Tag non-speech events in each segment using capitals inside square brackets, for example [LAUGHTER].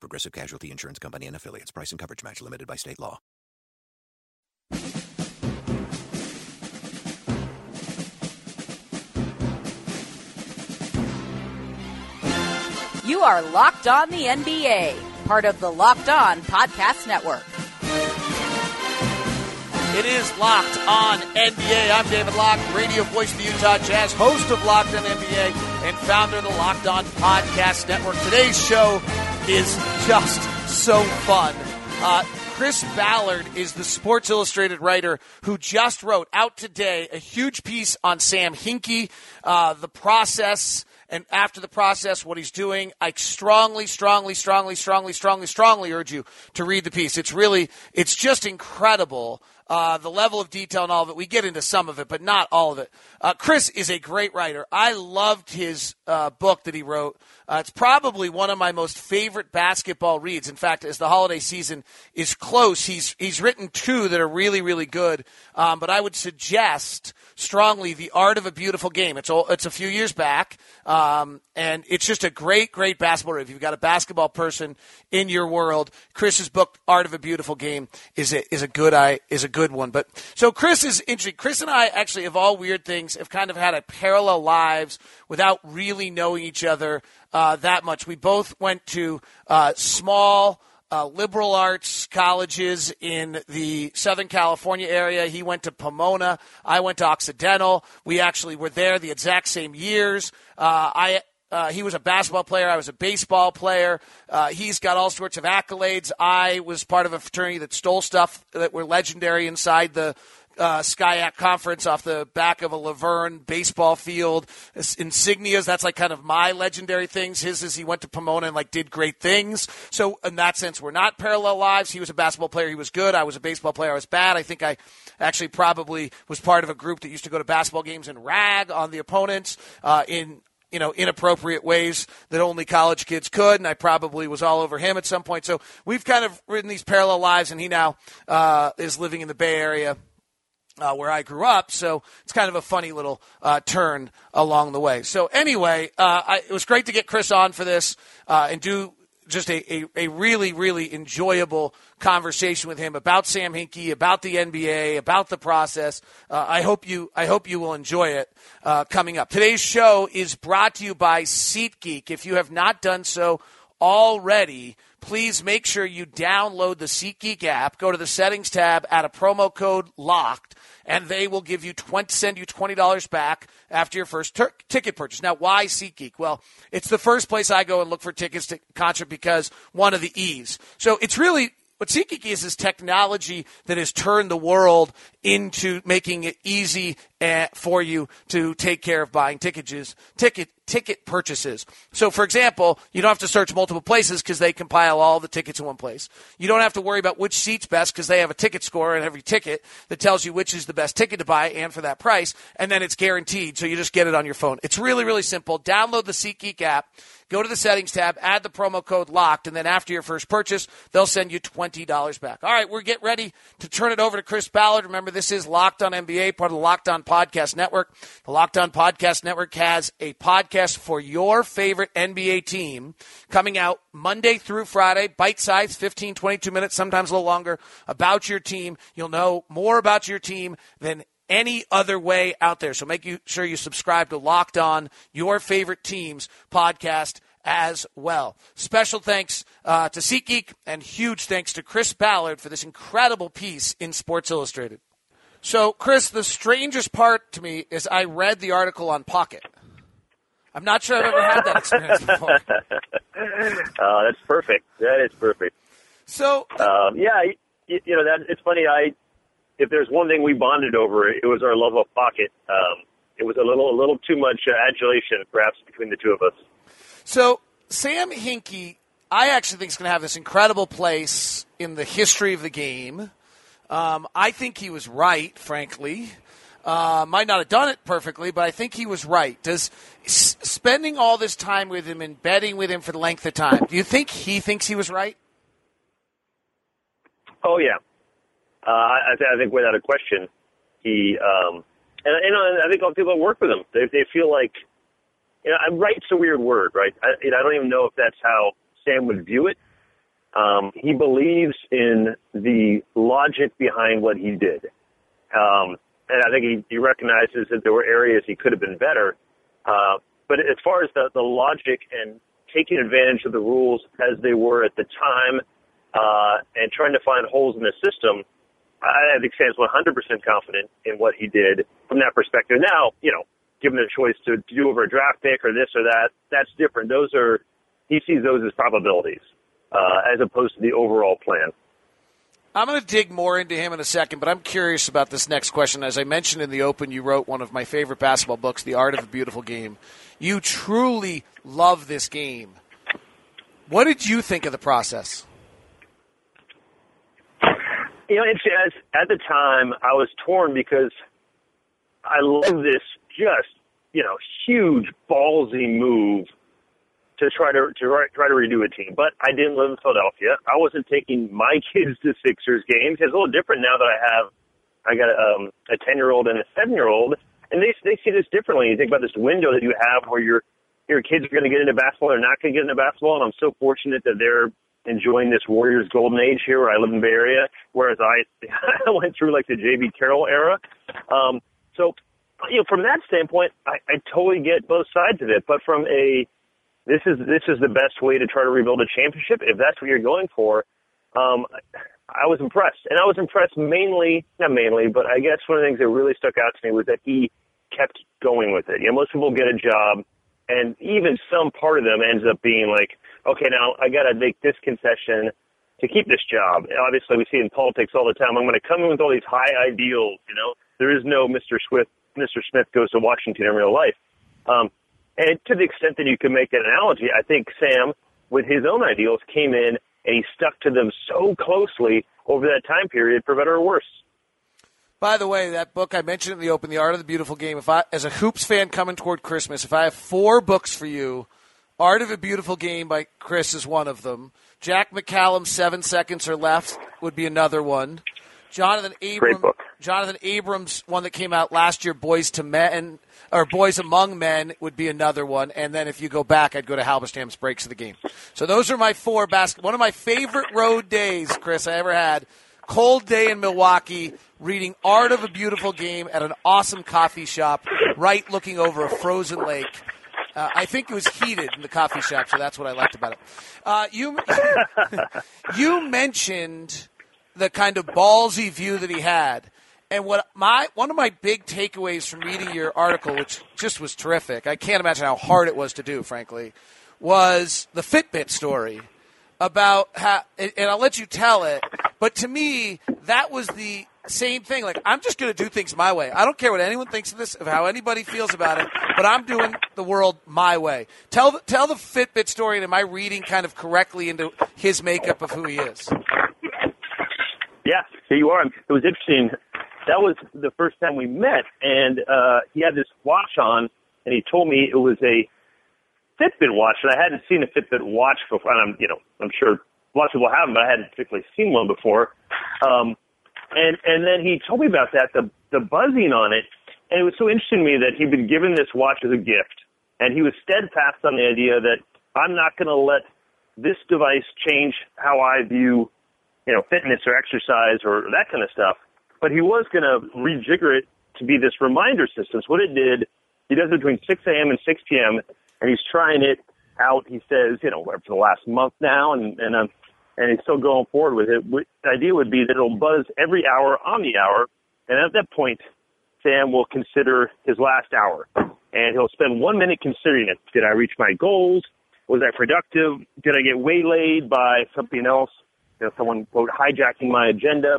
Progressive Casualty Insurance Company and affiliates. Price and coverage match limited by state law. You are Locked On the NBA, part of the Locked On Podcast Network. It is Locked On NBA. I'm David Locke, radio voice of the Utah Jazz, host of Locked On NBA, and founder of the Locked On Podcast Network. Today's show is just so fun. Uh, Chris Ballard is the Sports Illustrated writer who just wrote out today a huge piece on Sam Hinkie, uh, the process, and after the process, what he's doing. I strongly, strongly, strongly, strongly, strongly, strongly urge you to read the piece. It's really, it's just incredible. Uh, the level of detail and all of it. We get into some of it, but not all of it. Uh, Chris is a great writer. I loved his uh, book that he wrote. Uh, it's probably one of my most favorite basketball reads. In fact, as the holiday season is close, he's he's written two that are really, really good. Um, but I would suggest strongly the art of a beautiful game. It's all, it's a few years back, um, and it's just a great, great basketball. Read. If you've got a basketball person in your world, Chris's book "Art of a Beautiful Game" is a, is a good I is a good one. But so Chris is interesting. Chris and I actually, of all weird things, have kind of had a parallel lives without really knowing each other uh, that much. We both went to uh, small uh, liberal arts colleges in the Southern California area. He went to Pomona. I went to Occidental. We actually were there the exact same years. Uh, I uh, he was a basketball player. I was a baseball player. Uh, he's got all sorts of accolades. I was part of a fraternity that stole stuff that were legendary inside the uh, SCIAC conference off the back of a La Verne baseball field. Insignias, that's like kind of my legendary things. His is he went to Pomona and like did great things. So in that sense, we're not parallel lives. He was a basketball player. He was good. I was a baseball player. I was bad. I think I actually probably was part of a group that used to go to basketball games and rag on the opponents uh, in you know, inappropriate ways that only college kids could, and I probably was all over him at some point. So we've kind of written these parallel lives, and he now uh, is living in the Bay Area uh, where I grew up. So it's kind of a funny little uh, turn along the way. So anyway, uh, I, it was great to get Chris on for this uh, and do just a, a, a, really, really enjoyable conversation with him about Sam Hinkie, about the NBA, about the process. Uh, I hope you I hope you will enjoy it uh, coming up. Today's show is brought to you by SeatGeek. If you have not done so already, please make sure you download the SeatGeek app. Go to the settings tab, add a promo code LOCKED and they will give you 20, send you $20 back after your first ticket purchase. Now, why SeatGeek? Well, it's the first place I go and look for tickets to concert because one of the E's. So it's really what SeatGeek is is technology that has turned the world into making it easy Eh, for you to take care of buying tickets, ticket ticket purchases. So, for example, you don't have to search multiple places because they compile all the tickets in one place. You don't have to worry about which seat's best because they have a ticket score in every ticket that tells you which is the best ticket to buy and for that price, and then it's guaranteed. So you just get it on your phone. It's really really simple. Download the SeatGeek app Go to the settings tab, add the promo code locked, and then after your first purchase, they'll send you $20 back. All right, we're getting ready to turn it over to Chris Ballard. Remember, this is Locked on NBA, part of the Locked on Podcast Network. The Locked on Podcast Network has a podcast for your favorite NBA team coming out Monday through Friday, bite size, 15, 22 minutes, sometimes a little longer, about your team. You'll know more about your team than any other way out there. So make sure you subscribe to Locked On, your favorite teams podcast as well. Special thanks uh, to SeatGeek and huge thanks to Chris Ballard for this incredible piece in Sports Illustrated. So, Chris, the strangest part to me is I read the article on Pocket. I'm not sure I've ever had that experience before. [LAUGHS] uh, that's perfect. That is perfect. So, um, yeah, you, you know that it's funny. I if there's one thing we bonded over, it was our love of pocket. Um, it was a little, a little too much uh, adulation, perhaps, between the two of us. So Sam Hinkie, I actually think is going to have this incredible place in the history of the game. Um, I think he was right, frankly. Uh, might not have done it perfectly, but I think he was right. Does s- spending all this time with him and betting with him for the length of time, do you think he thinks he was right? Oh yeah, uh, I, th- I think without a question, he um, and, and I think all the people that work with him, they, they feel like, you know, right's a weird word, right? I, you know, I don't even know if that's how Sam would view it. Um, he believes in the logic behind what he did. Um, and I think he, he recognizes that there were areas he could have been better. Uh, but as far as the, the logic and taking advantage of the rules as they were at the time, uh, and trying to find holes in the system, I think Sam's 100% confident in what he did from that perspective. Now, you know, given the choice to do over a draft pick or this or that, that's different. Those are, he sees those as probabilities, uh, as opposed to the overall plan. I'm going to dig more into him in a second, but I'm curious about this next question. As I mentioned in the open, you wrote one of my favorite basketball books, The Art of a Beautiful Game. You truly love this game. What did you think of the process? You know, it's at the time I was torn because I love this just you know huge ballsy move to try to to try to redo a team. But I didn't live in Philadelphia. I wasn't taking my [LAUGHS] kids to Sixers games. It's a little different now that I have I got um, a ten year old and a seven year old, and they they see this differently. You think about this window that you have where your your kids are going to get into basketball, they're not going to get into basketball, and I'm so fortunate that they're enjoying this Warriors golden age here where I live in Bay Area, whereas [LAUGHS] I went through like the JB Carroll era. Um, so, you know, from that standpoint, I, I totally get both sides of it. But from a this is this is the best way to try to rebuild a championship. If that's what you're going for, um, I was impressed, and I was impressed mainly not mainly, but I guess one of the things that really stuck out to me was that he kept going with it. You know, most people get a job, and even some part of them ends up being like, okay, now I got to make this concession to keep this job. And obviously, we see in politics all the time. I'm going to come in with all these high ideals. You know, there is no Mr. Swift. Mr. Smith goes to Washington in real life. Um, and to the extent that you can make that analogy, I think Sam, with his own ideals, came in and he stuck to them so closely over that time period, for better or worse. By the way, that book I mentioned in the open, The Art of the Beautiful Game. If I, as a hoops fan coming toward Christmas, if I have four books for you, Art of a Beautiful Game by Chris is one of them. Jack McCallum's Seven Seconds or Less would be another one. Jonathan Abrams, Jonathan Abrams, one that came out last year, Boys to Men or Boys Among Men would be another one. And then if you go back, I'd go to Halberstam's Breaks of the Game. So those are my four basket. One of my favorite road days, Chris, I ever had. Cold day in Milwaukee, reading Art of a Beautiful Game at an awesome coffee shop, right looking over a frozen lake. Uh, I think it was heated in the coffee shop, so that's what I liked about it. Uh, you [LAUGHS] you mentioned the kind of ballsy view that he had. And what my one of my big takeaways from reading your article, which just was terrific, I can't imagine how hard it was to do, frankly, was the Fitbit story about how, and I'll let you tell it. But to me, that was the same thing. Like I'm just going to do things my way. I don't care what anyone thinks of this, of how anybody feels about it. But I'm doing the world my way. Tell tell the Fitbit story, and am I reading kind of correctly into his makeup of who he is? Yeah, here you are. It was interesting that was the first time we met, and uh, he had this watch on, and he told me it was a Fitbit watch, and I hadn't seen a Fitbit watch before. And I'm, you know, I'm sure a lot of people have them, but I hadn't particularly seen one before. Um, and and then he told me about that, the the buzzing on it, and it was so interesting to me that he'd been given this watch as a gift, and he was steadfast on the idea that I'm not going to let this device change how I view, you know, fitness or exercise or that kind of stuff but he was going to rejigger it to be this reminder system. So what it did, he does it between 6 a.m. and 6 p.m. and he's trying it out. He says, you know, for the last month now, and and um, and he's still going forward with it. The idea would be that it'll buzz every hour on the hour, and at that point, Sam will consider his last hour, and he'll spend one minute considering it. Did I reach my goals? Was I productive? Did I get waylaid by something else? You know, someone quote hijacking my agenda?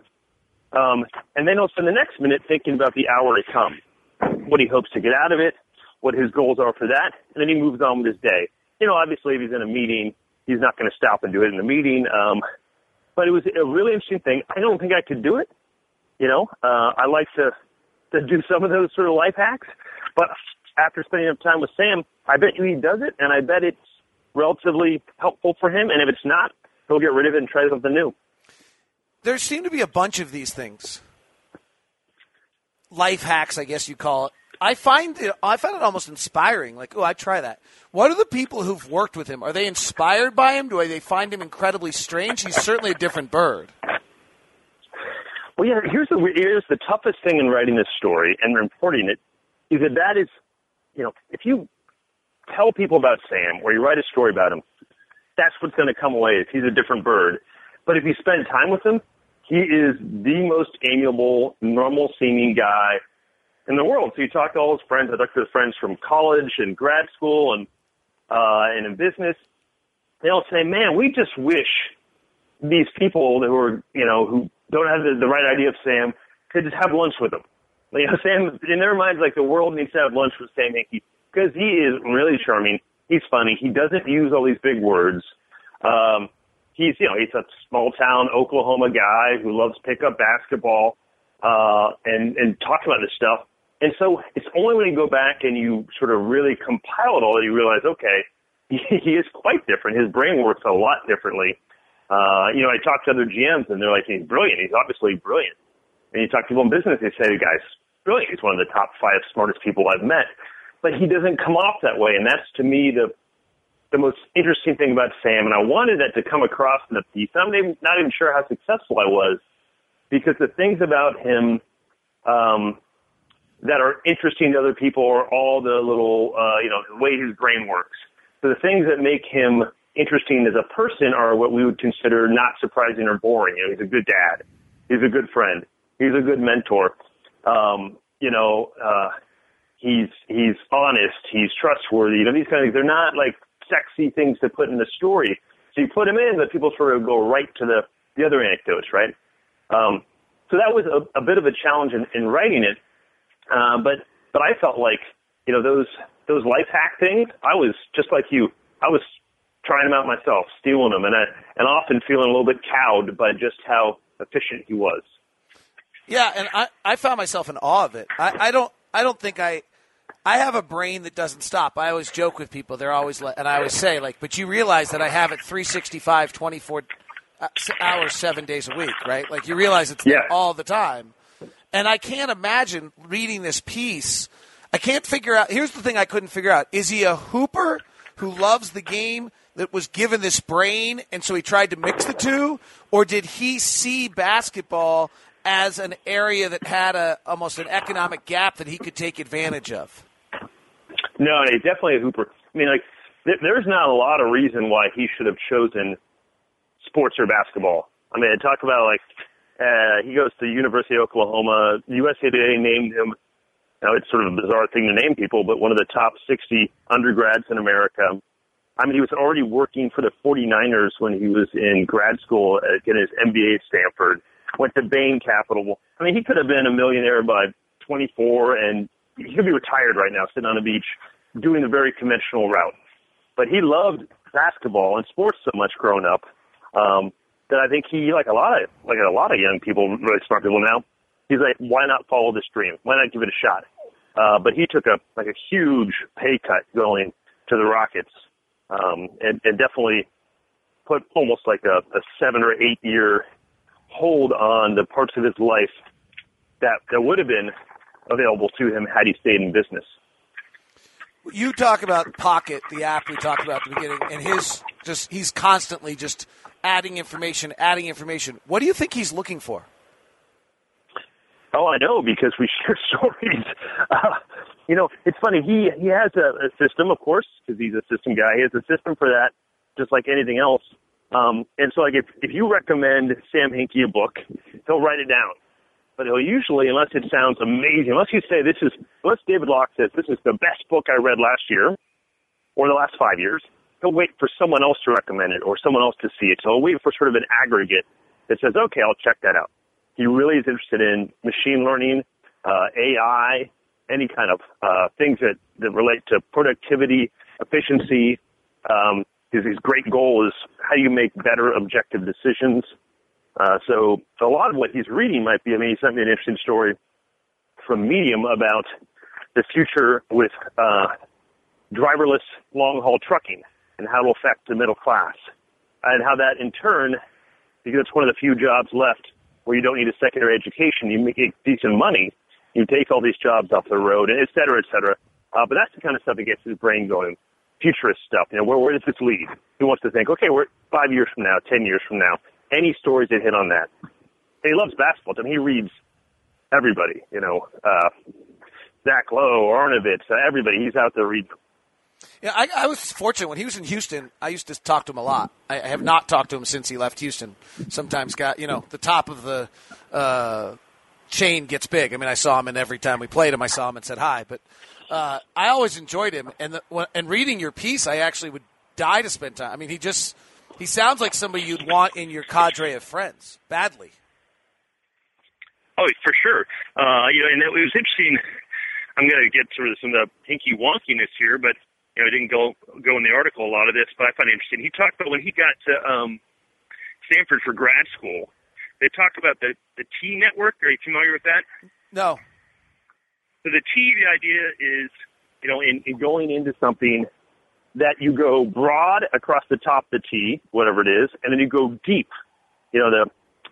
Um, and then he'll spend the next minute thinking about the hour to come, what he hopes to get out of it, what his goals are for that, and then he moves on with his day. You know, obviously, if he's in a meeting, he's not going to stop and do it in the meeting. Um, but it was a really interesting thing. I don't think I could do it. You know, uh, I like to to do some of those sort of life hacks, but after spending enough time with Sam, I bet you he does it, and I bet it's relatively helpful for him. And if it's not, he'll get rid of it and try something new. There seem to be a bunch of these things, life hacks, I guess you call it. I find it. I find it almost inspiring. Like, oh, I try that. What are the people who've worked with him? Are they inspired by him? Do they find him incredibly strange? He's certainly a different bird. Well, yeah. Here's the here's the toughest thing in writing this story and reporting it is that that is, you know, if you tell people about Sam or you write a story about him, that's what's going to come away. Is he's a different bird. But if you spend time with him, he is the most amiable, normal seeming guy in the world. So you talk to all his friends. I talked to his friends from college and grad school and uh, and in business. They all say, "Man, we just wish these people who are you know who don't have the, the right idea of Sam could just have lunch with him." You know, [LAUGHS] Sam in their minds, like the world needs to have lunch with Sam Hinkie because he is really charming. He's funny. He doesn't use all these big words. Um, he's you know he's a small town Oklahoma guy who loves pickup basketball uh, and and talk about this stuff. And so it's only when you go back and you sort of really compile it all that you realize, okay, [LAUGHS] he, is quite different. His brain works a lot differently. Uh, you know, I talk to other GMs and they're like, he's brilliant. He's obviously brilliant. And you talk to people in business, they say, guy's brilliant. He's one of the top five smartest people I've met. But he doesn't come off that way. And that's to me the, the most interesting thing about Sam. And I wanted that to come across in the piece. I'm not even sure how successful I was because the things about him, um, that are interesting to other people are all the little, uh, you know, the way his brain works. So the things that make him interesting as a person are what we would consider not surprising or boring. You know, he's a good dad. He's a good friend. He's a good mentor. Um, you know, uh, he's, he's honest. He's trustworthy. You know, these kind of things, they're not like sexy things to put in the story. So you put them in, but people sort of go right to the, the other anecdotes, right? Um, so that was a, a bit of a challenge in, in writing it. Uh, but but I felt like you know those those life hack things. I was just like you. I was trying them out myself, stealing them, and I, and often feeling a little bit cowed by just how efficient he was. Yeah, and I, I found myself in awe of it. I, I don't I don't think I I have a brain that doesn't stop. I always joke with people. They're always like, and I always say like, but you realize that I have it 365, 24 uh, hours, seven days a week, right? Like you realize it's yeah. all the time. And I can't imagine reading this piece. I can't figure out. Here's the thing I couldn't figure out: is he a hooper who loves the game that was given this brain, and so he tried to mix the two, or did he see basketball as an area that had a almost an economic gap that he could take advantage of? No, he's definitely a hooper. I mean, like, there's not a lot of reason why he should have chosen sports or basketball. I mean, talk about like uh, he goes to University of Oklahoma. USA Today named him. Now it's sort of a bizarre thing to name people, but one of the top 60 undergrads in America. I mean, he was already working for the 49ers when he was in grad school, at, getting his MBA at Stanford. Went to Bain Capital. I mean, he could have been a millionaire by 24, and he could be retired right now, sitting on the beach, doing the very conventional route. But he loved basketball and sports so much growing up. Um, that I think he, like a lot of, like a lot of young people, really smart people now, he's like, why not follow this dream? Why not give it a shot? Uh, but he took a, like a huge pay cut going to the Rockets, um, and, and definitely put almost like a, a seven or eight year hold on the parts of his life that, that would have been available to him had he stayed in business. You talk about Pocket, the app we talked about at the beginning, and his just he's constantly just adding information, adding information. What do you think he's looking for? Oh, I know because we [LAUGHS] share stories. Uh, you know, it's funny. He he has a, a system, of course, because he's a system guy. He has a system for that, just like anything else. Um, and so, like, if if you recommend Sam Hinkie a book, he'll write it down. But he'll usually, unless it sounds amazing, unless you say this is, unless David Locke says this is the best book I read last year or the last five years, he'll wait for someone else to recommend it or someone else to see it. So he'll wait for sort of an aggregate that says, okay, I'll check that out. He really is interested in machine learning, uh, AI, any kind of uh, things that, that relate to productivity, efficiency. Um, his, his great goal is how do you make better objective decisions Uh, so a lot of what he's reading might be. I mean, he sent me an interesting story from Medium about the future with uh, driverless long haul trucking and how it'll affect the middle class, and how that in turn, because it's one of the few jobs left where you don't need a secondary education, you make decent money, you take all these jobs off the road, et cetera, et cetera. Uh, but that's the kind of stuff that gets his brain going. Futurist stuff. You know, where, where does this lead? He wants to think, okay, we're five years from now, ten years from now. Any stories that hit on that? He loves basketball. I mean, he reads everybody. You know, uh, Zach Lowe, Arnovitz, uh, everybody. He's out there reading. Yeah, I, I, was fortunate when he was in Houston. I used to talk to him a lot. I, I have not talked to him since he left Houston. Sometimes got you know the top of the uh, chain gets big. I mean, I saw him, and every time we played him, I saw him and said hi. But uh, I always enjoyed him, and the, and reading your piece, I actually would die to spend time. I mean, he just he sounds like somebody you'd want in your cadre of friends badly. Oh, for sure. Uh, you know, and it was interesting. I'm going to get sort of some of the Hinkie wonkiness here, but you know, I didn't go go in the article a lot of this, but I find it interesting. He talked about when he got to um, Stanford for grad school. They talked about the the T network. Are you familiar with that? No. So the T, the idea is, you know, in, in going into something that you go broad across the top of the T, whatever it is, and then you go deep. You know, the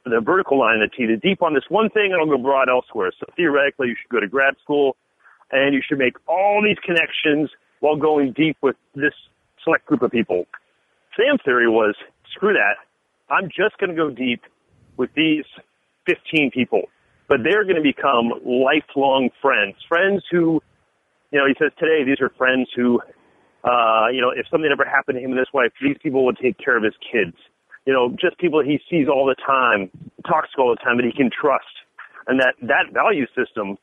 the vertical line of the T, the deep on this one thing, and it'll go broad elsewhere. So theoretically, you should go to grad school, and you should make all these connections while going deep with this select group of people. Sam's theory was, screw that. I'm just going to go deep with these 15 people, but they're going to become lifelong friends, friends who, you know, he says today these are friends who, uh, you know, if something ever happened to him and his wife, these people would take care of his kids. You know, just people he sees all the time, talks to all the time that he can trust. And that, that value system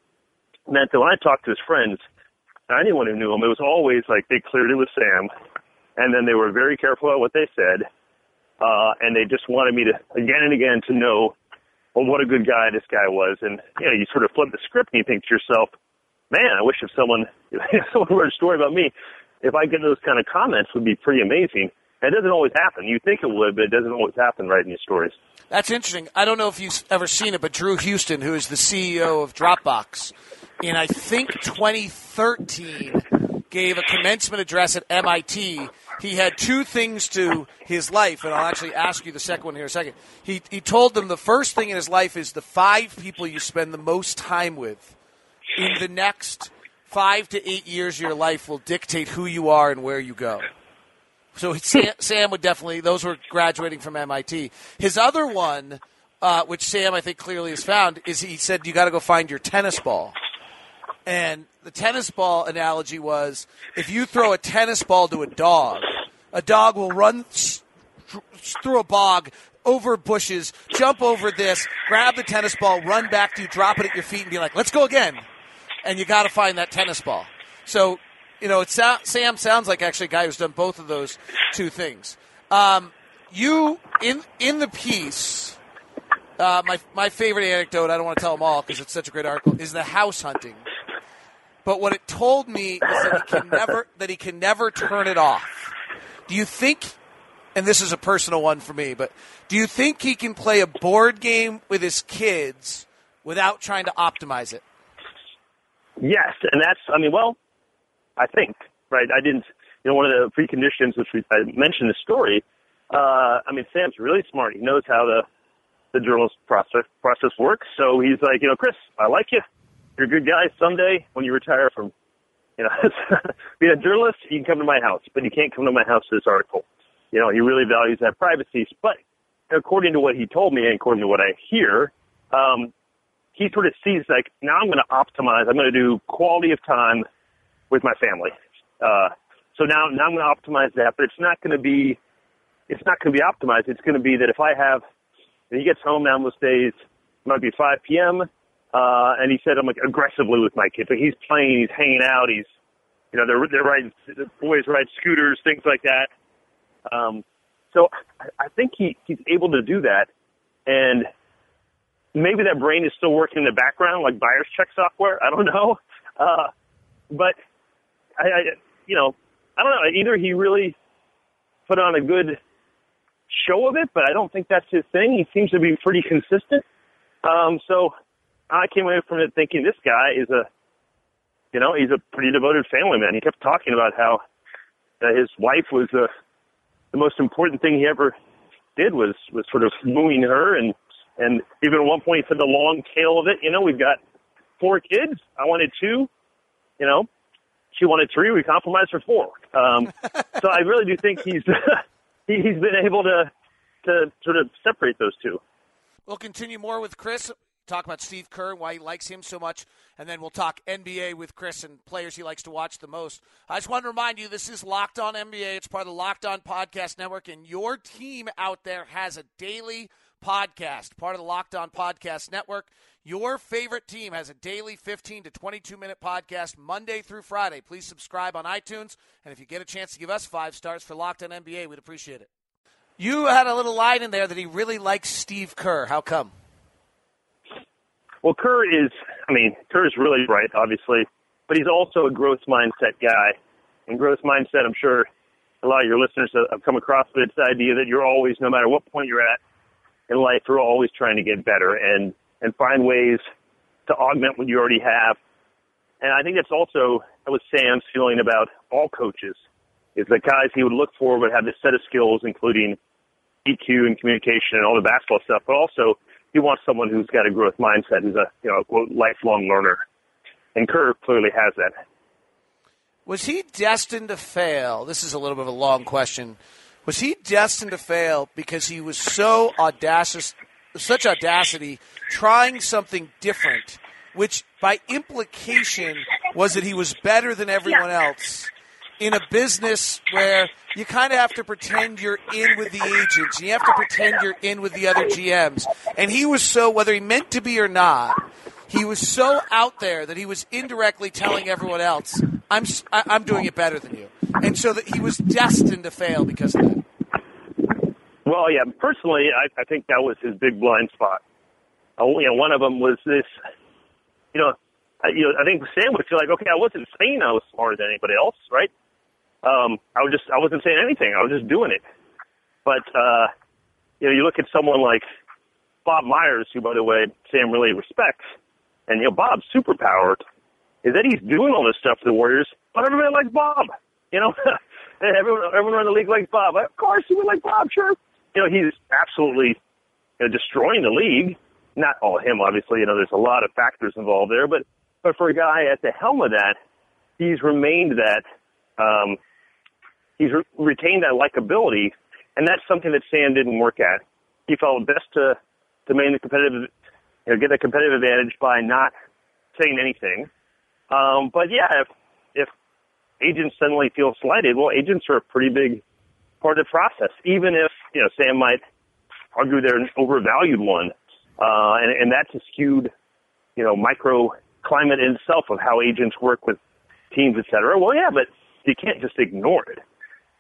meant that when I talked to his friends, anyone who knew him, it was always like they cleared it with Sam, and then they were very careful about what they said, uh, and they just wanted me to again and again to know, well, what a good guy this guy was, and you know, you sort of flip the script and you think to yourself, man, I wish if someone [LAUGHS] if someone wrote a story about me, if I get those kind of comments, would be pretty amazing. It doesn't always happen. You think it would, but it doesn't always happen writing these stories. That's interesting. I don't know if you've ever seen it, but Drew Houston, who is the CEO of Dropbox, in I think 2013 gave a commencement address at MIT. He had two things to his life, and I'll actually ask you the second one here in a second. He, he told them the first thing in his life is the five people you spend the most time with in the next five to eight years of your life will dictate who you are and where you go. So Sam, [LAUGHS] Sam would definitely, those were graduating from MIT. His other one, uh, which Sam I think clearly has found, is he said you got to go find your tennis ball. And the tennis ball analogy was if you throw a tennis ball to a dog, a dog will run through a bog, over bushes, jump over this, grab the tennis ball, run back to you, drop it at your feet, and be like, let's go again. And you got to find that tennis ball. So, you know, it so- Sam sounds like actually a guy who's done both of those two things. Um, you, in, in the piece, uh, my, my favorite anecdote, I don't want to tell them all because it's such a great article, is the house hunting. But what it told me is that he can never that he can never turn it off. Do you think? And this is a personal one for me, but do you think he can play a board game with his kids without trying to optimize it? Yes, and that's I mean, well, I think right. I didn't. You know, one of the preconditions which we, I mentioned the story. Uh, I mean, Sam's really smart. He knows how the the journalist process process works. So he's like, you know, Chris, I like you you're a good guy. Someday, when you retire from, you know, [LAUGHS] being a journalist, you can come to my house, but you can't come to my house for this article. You know, he really values that privacy. But according to what he told me, and according to what I hear, um, he sort of sees like now I'm going to optimize. I'm going to do quality of time with my family. Uh, so now, now I'm going to optimize that, but it's not going to be, it's not going to be optimized. It's going to be that if I have, and he gets home now most days, it might be 5 p.m. Uh, and he said I'm like aggressively with my kids. Like he's playing, he's hanging out, he's, you know, they're, they're riding, the boys ride scooters, things like that. Um, so I, I think he, he's able to do that. And maybe that brain is still working in the background, like buyer's check software. I don't [LAUGHS] know. Uh, but I, I, you know, I don't know. Either he really put on a good show of it, but I don't think that's his thing. He seems to be pretty consistent. Um, so I came away from it thinking this guy is a, you know, he's a pretty devoted family man. He kept talking about how uh, his wife was uh, the most important thing he ever did was was sort of wooing her, and and even at one point he said the long tail of it. You know, we've got four kids. I wanted two. You know, she wanted three. We compromised for four. Um, [LAUGHS] so I really do think he's [LAUGHS] he, he's been able to to sort of separate those two. We'll continue more with Chris. Talk about Steve Kerr and why he likes him so much, and then we'll talk NBA with Chris and players he likes to watch the most. I just want to remind you this is Locked On NBA. It's part of the Locked On Podcast Network, and your team out there has a daily podcast, part of the Locked On Podcast Network. Your favorite team has a daily 15 to 22 minute podcast Monday through Friday. Please subscribe on iTunes, and if you get a chance to give us five stars for Locked On NBA, we'd appreciate it. You had a little line in there that he really likes Steve Kerr. How come? Well, Kerr is, I mean, Kerr is really bright, obviously, but he's also a growth mindset guy. And growth mindset, I'm sure a lot of your listeners have come across, it's idea that you're always, no matter what point you're at in life, you're always trying to get better and, and find ways to augment what you already have. And I think that's also that was Sam's feeling about all coaches, is that guys he would look for would have this set of skills, including EQ and communication and all the basketball stuff, but also he wants someone who's got a growth mindset, who's a you know quote lifelong learner, and Kerr clearly has that. Was he destined to fail? This is a little bit of a long question. Was he destined to fail because he was so audacious, such audacity, trying something different, which by implication was that he was better than everyone else in a business where you kind of have to pretend you're in with the agents. You have to pretend you're in with the other GMs. And he was so, whether he meant to be or not, he was so out there that he was indirectly telling everyone else, "I'm I'm doing it better than you," and so that he was destined to fail because of that. Well, yeah, personally, I, I think that was his big blind spot. Uh, you know, one of them was this. You know, I, you know, I think Sam would feel like, okay, I wasn't saying I was smarter than anybody else, right? um, I was just I wasn't saying anything. I was just doing it. But uh, you know, you look at someone like Bob Myers, who, by the way, Sam really respects, and you know, Bob's superpower is that he's doing all this stuff for the Warriors, but everybody likes Bob. You know, [LAUGHS] everyone everyone around the league likes Bob. Of course, you would like Bob, sure. You know, he's absolutely you know, destroying the league. Not all him, obviously. You know, there's a lot of factors involved there, but but for a guy at the helm of that, he's remained that um, he's re- retained that likability, and that's something that Sam didn't work at. He felt best to to maintain the competitive, you know, get a competitive advantage by not saying anything. Um, but yeah, agents suddenly feel slighted, well, agents are a pretty big part of the process. Even if you know Sam might argue they're an overvalued one, uh, and and that's a skewed, you know, micro climate in itself of how agents work with teams, et cetera. Well, yeah, but you can't just ignore it.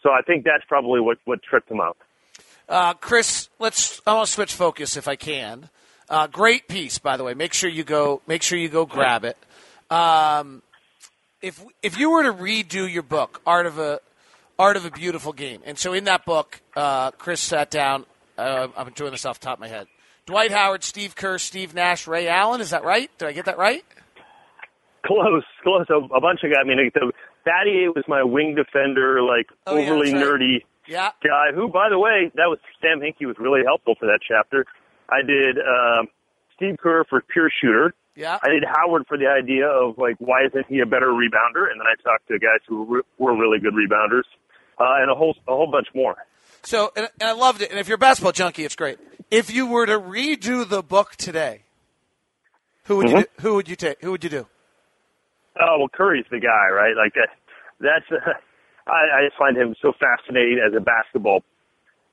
So I think that's probably what, what tripped him up. Uh, Chris, let's. I want to switch focus if I can. Uh, great piece, by the way. Make sure you go. Make sure you go grab it. Um, if if you were to redo your book, Art of a Art of a Beautiful Game, and so in that book, uh, Chris sat down. Uh, I'm doing this off the top of my head. Dwight Howard, Steve Kerr, Steve Nash, Ray Allen. Is that right? Did I get that right? Close, close. A, a bunch of guys. I mean, the, Battier was my wing defender, like oh, overly yeah, right. nerdy yeah. guy. Who, by the way, that was Sam Hinkie was really helpful for that chapter. I did uh, Steve Kerr for pure shooter. Yeah. I did Howard for the idea of like why isn't he a better rebounder, and then I talked to guys who were, were really good rebounders, uh, and a whole a whole bunch more. So, and, and I loved it. And if you're a basketball junkie, it's great. If you were to redo the book today, who would Mm-hmm. you do, who would you take? Who would you do? Oh well, Curry's the guy, right? Like that. That's. Uh, [LAUGHS] I, I just find him so fascinating as a basketball,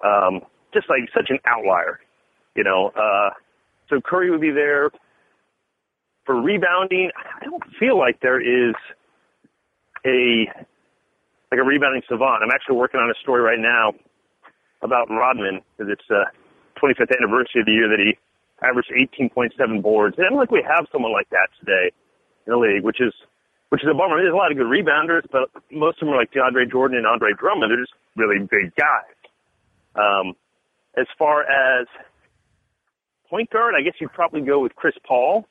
um, just like such an outlier, you know. Uh, so Curry would be there for rebounding. I don't feel like there is a like a rebounding savant. I'm actually working on a story right now about Rodman because it's uh 25th anniversary of the year that he averaged 18.7 boards. And I don't think we have someone like that today in the league, which is which is a bummer. There's a lot of good rebounders, but most of them are like DeAndre Jordan and Andre Drummond. They're just really big guys. Um, as far as point guard, I guess you'd probably go with Chris Paul.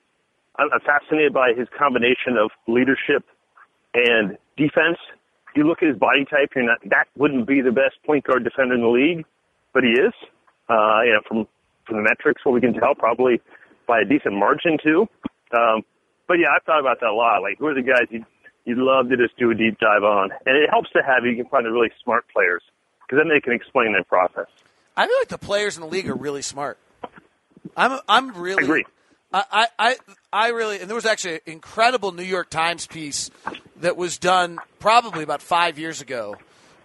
I'm, fascinated by his combination of leadership and defense. You look at his body type, you're not, that wouldn't be the best point guard defender in the league, but he is. Uh, you know, from from the metrics, what we can tell, probably by a decent margin too. Um, but yeah, I've thought about that a lot. Like, who are the guys you'd, you'd love to just do a deep dive on? And it helps to have you can find the really smart players because then they can explain their process. I feel like the players in the league are really smart. I'm I'm really I agree. I, I, I really, and there was actually an incredible New York Times piece that was done probably about five years ago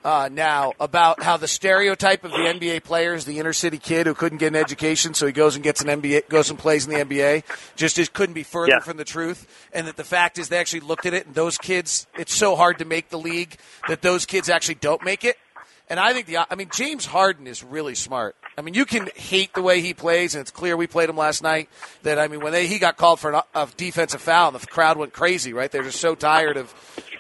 uh, now about how the stereotype of the NBA player is the inner city kid who couldn't get an education, so he goes and gets an NBA, goes and plays in the NBA. Just, couldn't be further Yeah. from the truth. And that the fact is, they actually looked at it, and those kids, it's so hard to make the league that those kids actually don't make it. And I think the, I mean, James Harden is really smart. I mean, you can hate the way he plays, and it's clear we played him last night. That I mean, when they, he got called for an, a defensive foul, and the crowd went crazy. Right? They're just so tired of.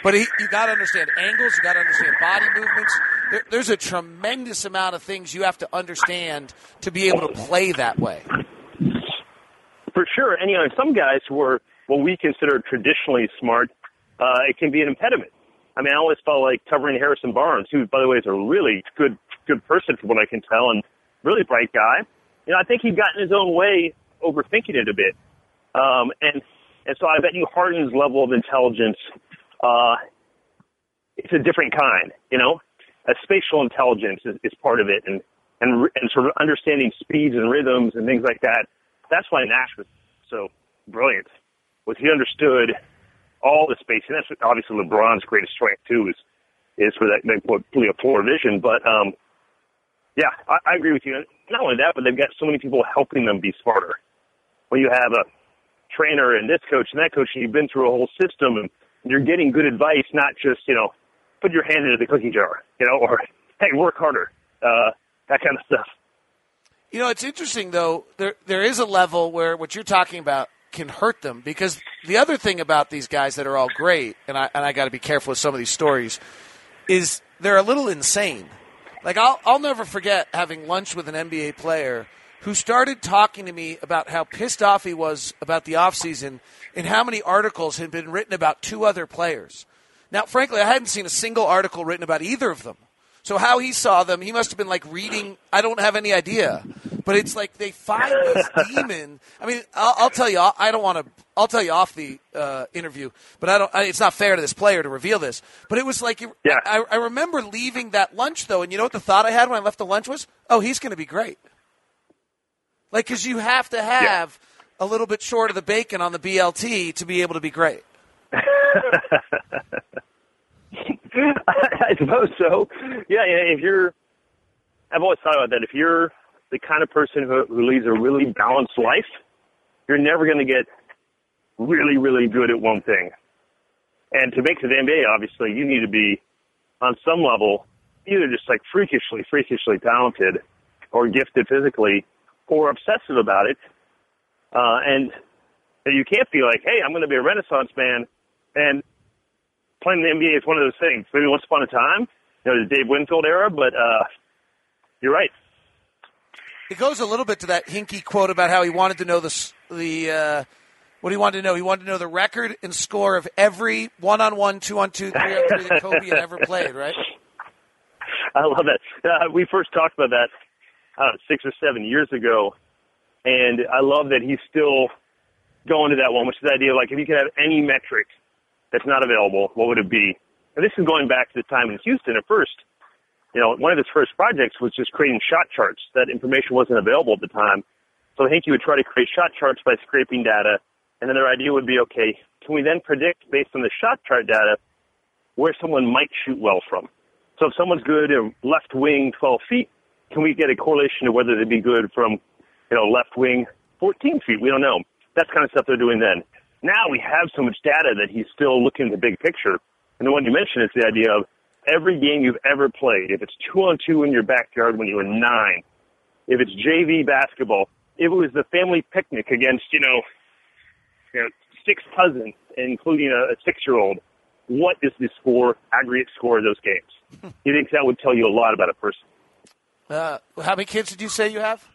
But he, you got to understand angles. You got to understand body movements. There, there's a tremendous amount of things you have to understand to be able to play that way. For sure. And, you know, some guys who are what we consider traditionally smart, uh, it can be an impediment. I mean, I always felt like covering Harrison Barnes, who, by the way, is a really good, good person from what I can tell and really bright guy. You know, I think he got in his own way overthinking it a bit. Um, and, and so I bet you Harden's level of intelligence, uh, it's a different kind, you know? A spatial intelligence is, is part of it and, and, and sort of understanding speeds and rhythms and things like that. That's why Nash was so brilliant, was he understood all the spacing. That's obviously LeBron's greatest strength too is, is for that, that really a floor vision. But, um, yeah, I, I agree with you. Not only that, but they've got so many people helping them be smarter. When you have a trainer and this coach and that coach, and you've been through a whole system and you're getting good advice, not just, you know, put your hand into the cookie jar, you know, or, [LAUGHS] hey, work harder, uh, that kind of stuff. You know, it's interesting though. There there is a level where what you're talking about can hurt them because the other thing about these guys that are all great, and I and I got to be careful with some of these stories, is they're a little insane. Like I'll I'll never forget having lunch with an NBA player who started talking to me about how pissed off he was about the offseason and how many articles had been written about two other players. Now, frankly, I hadn't seen a single article written about either of them. So how he saw them, he must have been like reading. I don't have any idea, but it's like they find this demon. I mean, I'll, I'll tell you. I'll- I don't want to. I'll tell you off the uh, interview, but I don't. I, it's not fair to this player to reveal this. But it was like, Yeah. I, I remember leaving that lunch though, and you know what the thought I had when I left the lunch was, oh, he's going to be great. Like, because you have to have a little bit short of the bacon on the BLT to be able to be great. [LAUGHS] I suppose so. Yeah, yeah, if you're, I've always thought about that. If you're the kind of person who, who leads a really balanced life, you're never going to get really, really good at one thing. And to make the NBA, obviously, you need to be on some level either just like freakishly, freakishly talented or gifted physically or obsessive about it. Uh, and and you can't be like, hey, I'm going to be a renaissance man and playing the NBA is one of those things. Maybe once upon a time, you know, the Dave Winfield era, but uh, you're right. It goes a little bit to that Hinkie quote about how he wanted to know the the uh, what he wanted to know. He wanted to know the record and score of every one on one, two on two, three on three that Kobe had ever played. Right? [LAUGHS] I love that. Uh, we first talked about that uh, six or seven years ago, and I love that he's still going to that one, which is the idea of like if you could have any metric that's not available, what would it be? And this is going back to the time in Houston at first. You know, one of his first projects was just creating shot charts. That information wasn't available at the time. So I think you would try to create shot charts by scraping data, and then their idea would be, okay, can we then predict based on the shot chart data where someone might shoot well from? So if someone's good at left wing 12 feet, can we get a correlation to whether they'd be good from, you know, left wing 14 feet? We don't know. That's kind of stuff they're doing then. Now we have so much data that he's still looking at the big picture. And the one you mentioned is the idea of every game you've ever played, if it's two on two in your backyard when you were nine, if it's JV basketball, if it was the family picnic against, you know, you know six cousins, including a, a six year old, what is the score, aggregate score of those games? [LAUGHS] he thinks that would tell you a lot about a person. Uh, how many kids did you say you have?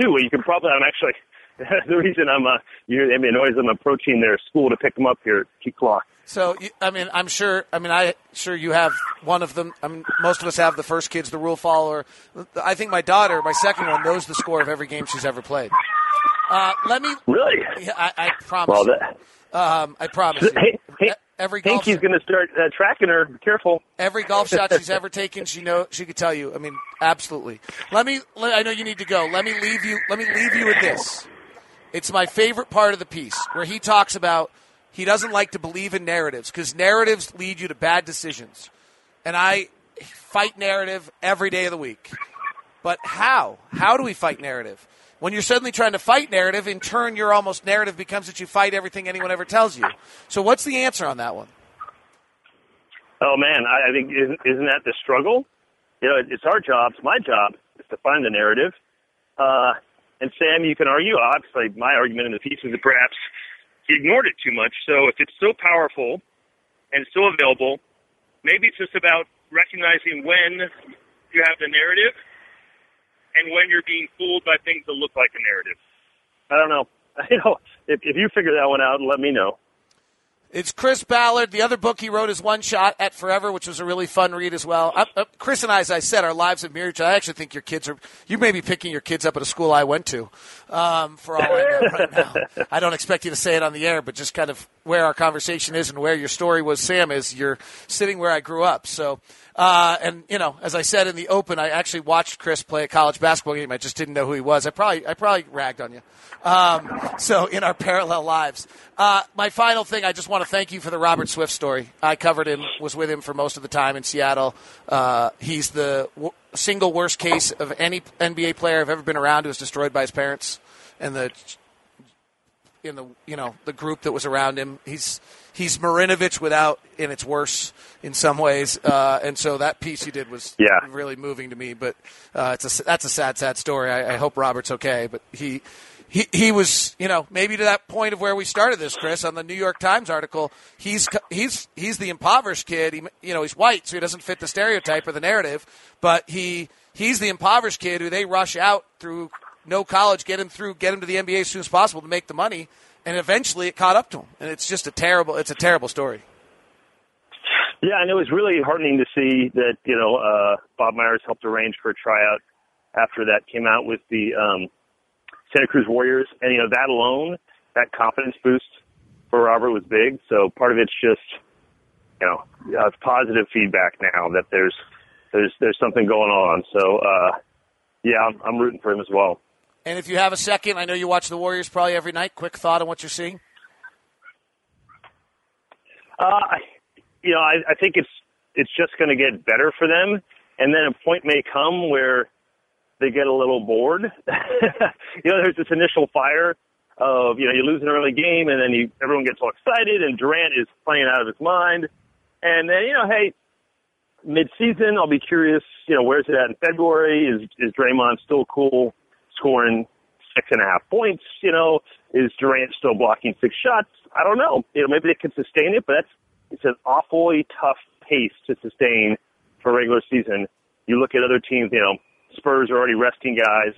Two. Well, you can probably. I'm actually [LAUGHS] the reason I'm uh, you made me noise. I'm approaching their school to pick them up here at Key Clock. So, I mean, I'm sure. I mean, I sure you have one of them. I mean, most of us have the first kid's the rule follower. I think my daughter, my second one, knows the score of every game she's ever played. Uh, let me. Really? Yeah, I, I promise. Well, that, Um, I promise. Hey, hey, Every golf, Hinkie's going to start uh, tracking her. Be careful. every golf shot she's ever taken, she know she could tell you. I mean, absolutely. Let me. Let, I know you need to go. Let me leave you. Let me leave you with this. It's my favorite part of the piece where he talks about he doesn't like to believe in narratives because narratives lead you to bad decisions, and I fight narrative every day of the week. But how? How do we fight narrative? When you're suddenly trying to fight narrative, in turn, your almost narrative becomes that you fight everything anyone ever tells you. So, what's the answer on that one? Oh man, I, think isn't, that the struggle? You know, it, it's our job. It's my job is to find the narrative. Uh, and Sam, you can argue. Obviously, my argument in the piece is that perhaps ignored it too much. So if it's so powerful and so available, maybe it's just about recognizing when you have the narrative and when you're being fooled by things that look like a narrative. I don't know. [LAUGHS] You know, if, if you figure that one out, let me know. It's Chris Ballard. The other book he wrote is One Shot at Forever, which was a really fun read as well. Uh, uh, Chris and I, as I said, our lives have mirrored. I actually think your kids are, you may be picking your kids up at a school I went to, um, for all I know right now. [LAUGHS] I don't expect you to say it on the air, but just kind of where our conversation is and where your story was, Sam, is you're sitting where I grew up. So, uh, and you know, as I said in the open, I actually watched Chris play a college basketball game. I just didn't know who he was. I probably, I probably ragged on you. Um, so in our parallel lives, uh, my final thing, I just want to thank you for the Robert Swift story. I covered him, was with him for most of the time in Seattle. Uh, he's the w- single worst case of any NBA player I've ever been around who was destroyed by his parents, and the in the you know the group that was around him. He's he's Marinovich without, and it's worse in some ways. Uh, and so that piece you did was Yeah. really moving to me. But uh, it's a that's a sad, sad story. I, I hope Robert's okay. But he. He, he was, you know, maybe to that point of where we started this, Chris, on the New York Times article. He's he's he's the impoverished kid. He, you know, he's white, so he doesn't fit the stereotype or the narrative. But he he's the impoverished kid who they rush out through no college, get him through, get him to the NBA as soon as possible to make the money, and eventually it caught up to him. And it's just a terrible, it's a terrible story. Yeah, and it was really heartening to see that you know uh, Bob Myers helped arrange for a tryout after that came out with the um, Santa Cruz Warriors, and you know that alone, that confidence boost for Robert was big. So part of it's just you know uh, positive feedback now that there's there's there's something going on. So uh, yeah, I'm, I'm rooting for him as well. And if you have a second, I know you watch the Warriors probably every night. Quick thought on what you're seeing. Uh, you know, I, I think it's it's just going to get better for them, and then a point may come where they get a little bored. [LAUGHS] you know, there's this initial fire of you know you lose an early game, and then you everyone gets all excited, and Durant is playing out of his mind, and then you know, hey, mid-season, I'll be curious. You know, where's it at in February? Is is Draymond still cool, scoring six and a half points? You know, is Durant still blocking six shots? I don't know. You know, maybe they can sustain it, but that's it's an awfully tough pace to sustain for regular season. You look at other teams. You know, Spurs are already resting guys.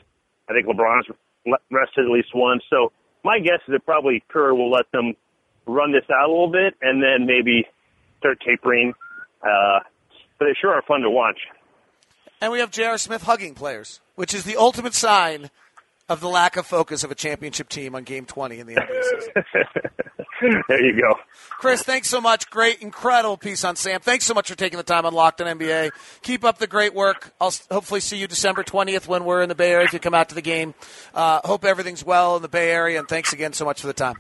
I think LeBron's rested at least one. So my guess is that probably Kerr will let them run this out a little bit, and then maybe start tapering. Uh, but they sure are fun to watch. And we have J.R. Smith hugging players, which is the ultimate sign of the lack of focus of a championship team on Game 20 in the NBA season. [LAUGHS] there you go. Chris, thanks so much. Great, incredible piece on Sam. Thanks so much for taking the time on Locked on NBA. Keep up the great work. I'll hopefully see you December 20th when we're in the Bay Area if you come out to the game. Uh, hope everything's well in the Bay Area, and thanks again so much for the time.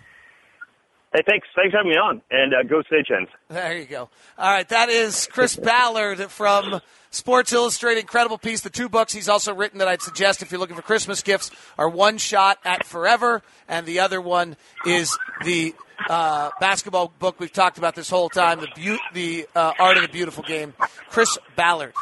Hey, thanks. Thanks for having me on. And uh, go Sagehens. There you go. All right, that is Chris [LAUGHS] Ballard from Sports Illustrated. Incredible piece. The two books he's also written that I'd suggest if you're looking for Christmas gifts are One Shot at Forever, and the other one is the uh, basketball book we've talked about this whole time, the, beau- the uh, Art of the Beautiful Game. Chris Ballard.